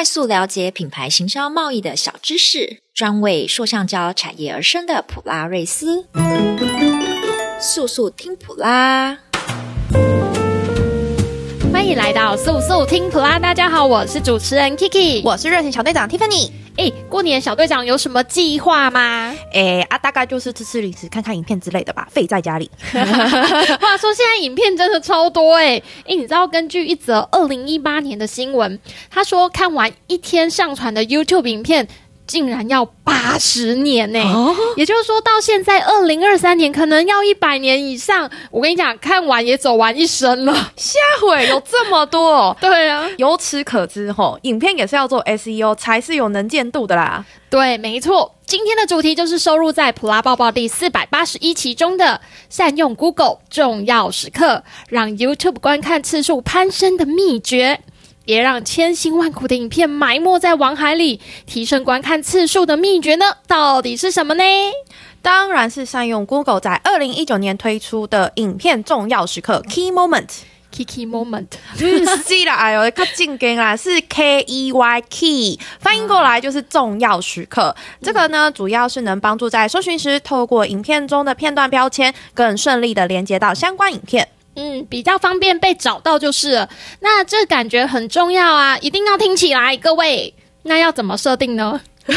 快速了解品牌行销贸易的小知识，专为塑橡胶产业而生的普拉瑞斯，速速听普拉。欢迎来到速速听普拉，大家好，我是主持人 Kiki，我是热情小队长 Tiffany。哎，过年小队长有什么计划吗？哎啊，大概就是吃吃零食、看看影片之类的吧，废在家里。话说现在影片真的超多哎！哎，你知道根据一则二零一八年的新闻，他说看完一天上传的 YouTube 影片，竟然要八十年呢、欸，哦、也就是说，到现在二零二三年可能要一百年以上。我跟你讲，看完也走完一生了。下回有这么多、哦，对啊，由此可知，吼，影片也是要做 SEO 才是有能见度的啦。对，没错。今天的主题就是收录在《普拉抱抱》第四百八十一期中的“善用 Google 重要时刻，让 YouTube 观看次数攀升的秘诀”。别让千辛万苦的影片埋没在网海里，提升观看次数的秘诀呢？到底是什么呢？当然是善用 Google 在二零一九年推出的影片重要时刻 Key Moment，Key Key Moment，是啦，哎呦，较正经啦，是 K E Y Key，翻译过来就是重要时刻。嗯、这个呢，主要是能帮助在搜寻时，透过影片中的片段标签，更顺利的连接到相关影片。嗯，比较方便被找到就是了。那这感觉很重要啊，一定要听起来，各位。那要怎么设定呢？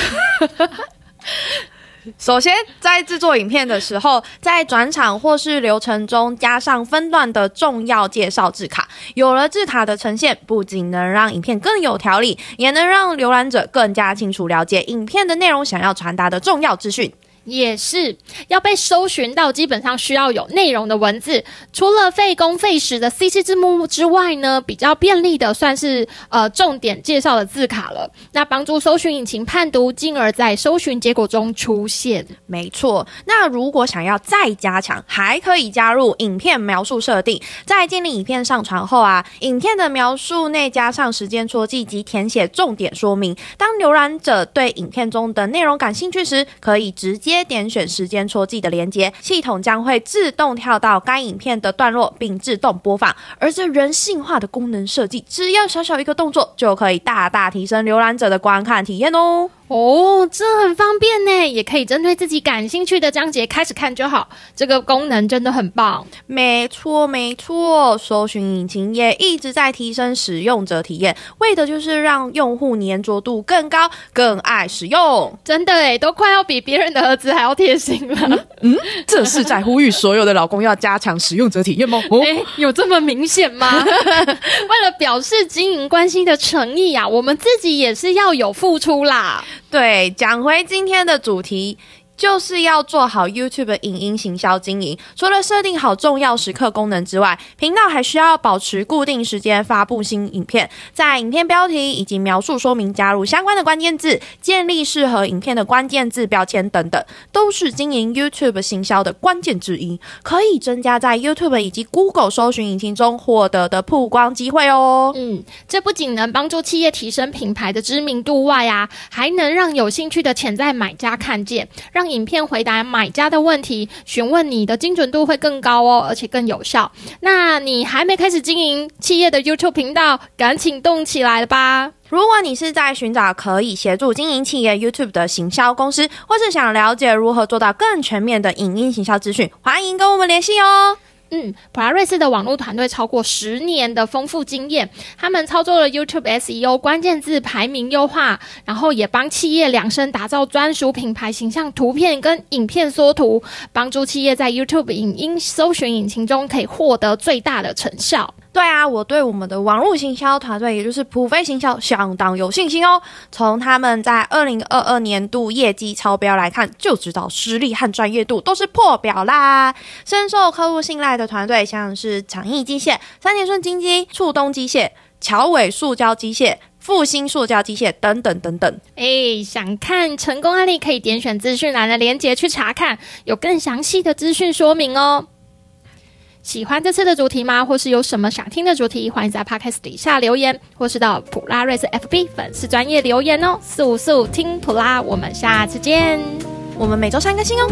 首先，在制作影片的时候，在转场或是流程中加上分段的重要介绍字卡。有了字卡的呈现，不仅能让影片更有条理，也能让浏览者更加清楚了解影片的内容，想要传达的重要资讯。也是要被搜寻到，基本上需要有内容的文字。除了费工费时的 CC 字幕之外呢，比较便利的算是呃重点介绍的字卡了。那帮助搜寻引擎判读，进而在搜寻结果中出现。没错。那如果想要再加强，还可以加入影片描述设定。在建立影片上传后啊，影片的描述内加上时间戳记及填写重点说明。当浏览者对影片中的内容感兴趣时，可以直接。接点选时间戳记的连接，系统将会自动跳到该影片的段落，并自动播放。而这人性化的功能设计，只要小小一个动作，就可以大大提升浏览者的观看体验哦。哦，这很方便呢，也可以针对自己感兴趣的章节开始看就好。这个功能真的很棒。没错，没错，搜寻引擎也一直在提升使用者体验，为的就是让用户黏着度更高，更爱使用。真的诶，都快要比别人的儿子还要贴心了。嗯，嗯，这是在呼吁所有的老公要加强使用者体验吗？哦，有这么明显吗？为了表示经营关系的诚意啊，我们自己也是要有付出啦。对，讲回今天的主题。就是要做好 YouTube 影音行销经营。除了设定好重要时刻功能之外，频道还需要保持固定时间发布新影片，在影片标题以及描述说明加入相关的关键字，建立适合影片的关键字标签等等，都是经营 YouTube 行销的关键之一，可以增加在 YouTube 以及 Google 搜寻引擎中获得的曝光机会哦。嗯，这不仅能帮助企业提升品牌的知名度外啊，还能让有兴趣的潜在买家看见，让影片回答买家的问题，询问你的精准度会更高哦，而且更有效。那你还没开始经营企业的 YouTube 频道，赶紧动起来吧！如果你是在寻找可以协助经营企业 YouTube 的行销公司，或是想了解如何做到更全面的影音行销资讯，欢迎跟我们联系哦。嗯，普拉瑞斯的网络团队超过十年的丰富经验，他们操作了 YouTube SEO 关键字排名优化，然后也帮企业量身打造专属品牌形象图片跟影片缩图，帮助企业在 YouTube 影音搜寻引擎中可以获得最大的成效。对啊，我对我们的网络行销团队，也就是普飞行销，相当有信心哦。从他们在二零二二年度业绩超标来看，就知道实力和专业度都是破表啦。深受客户信赖的团队，像是长益机械、三田顺金机、触东机械、桥尾塑胶机械、复兴塑胶机械等等等等。哎，想看成功案例，可以点选资讯栏的链接去查看，有更详细的资讯说明哦。喜欢这次的主题吗？或是有什么想听的主题？欢迎在 Podcast 底下留言，或是到普拉瑞斯 FB 粉丝专业留言哦。速速听普拉，我们下次见。我们每周三更新哦。